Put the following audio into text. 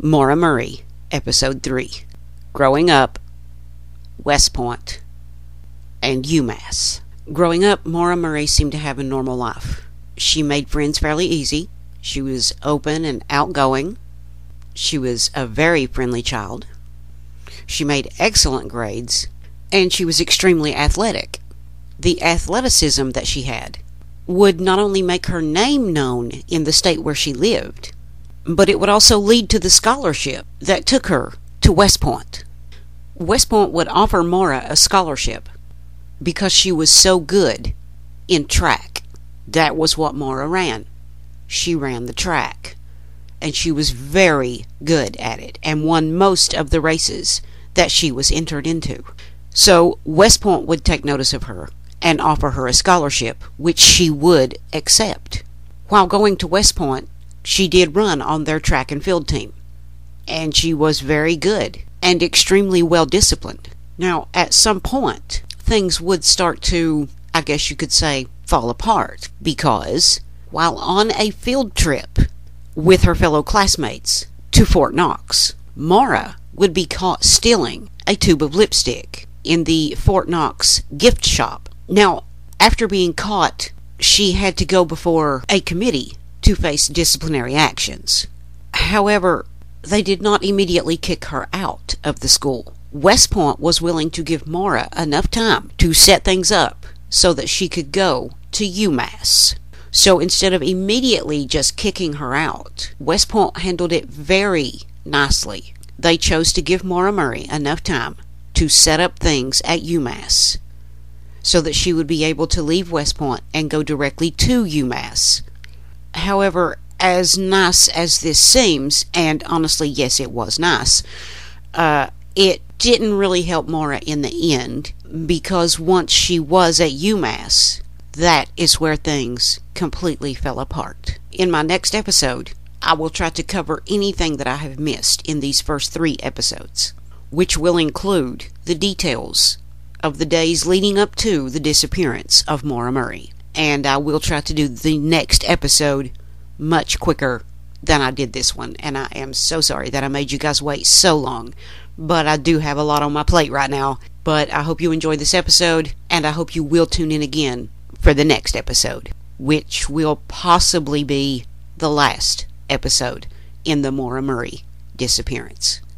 Maura Murray, Episode 3 Growing Up, West Point, and UMass. Growing up, Maura Murray seemed to have a normal life. She made friends fairly easy. She was open and outgoing. She was a very friendly child. She made excellent grades, and she was extremely athletic. The athleticism that she had would not only make her name known in the state where she lived, but it would also lead to the scholarship that took her to West Point. West Point would offer Maura a scholarship because she was so good in track. That was what Maura ran. She ran the track. And she was very good at it and won most of the races that she was entered into. So West Point would take notice of her and offer her a scholarship, which she would accept. While going to West Point, she did run on their track and field team, and she was very good and extremely well disciplined. Now, at some point, things would start to, I guess you could say, fall apart because while on a field trip with her fellow classmates to Fort Knox, Maura would be caught stealing a tube of lipstick in the Fort Knox gift shop. Now, after being caught, she had to go before a committee to face disciplinary actions. However, they did not immediately kick her out of the school. West Point was willing to give Maura enough time to set things up so that she could go to UMass. So instead of immediately just kicking her out, West Point handled it very nicely. They chose to give Maura Murray enough time to set up things at UMass so that she would be able to leave West Point and go directly to UMass. However, as nice as this seems, and honestly, yes, it was nice, uh, it didn't really help Maura in the end because once she was at UMass, that is where things completely fell apart. In my next episode, I will try to cover anything that I have missed in these first three episodes, which will include the details of the days leading up to the disappearance of Maura Murray and I will try to do the next episode much quicker than I did this one. And I am so sorry that I made you guys wait so long. But I do have a lot on my plate right now. But I hope you enjoyed this episode, and I hope you will tune in again for the next episode, which will possibly be the last episode in the Maura Murray disappearance.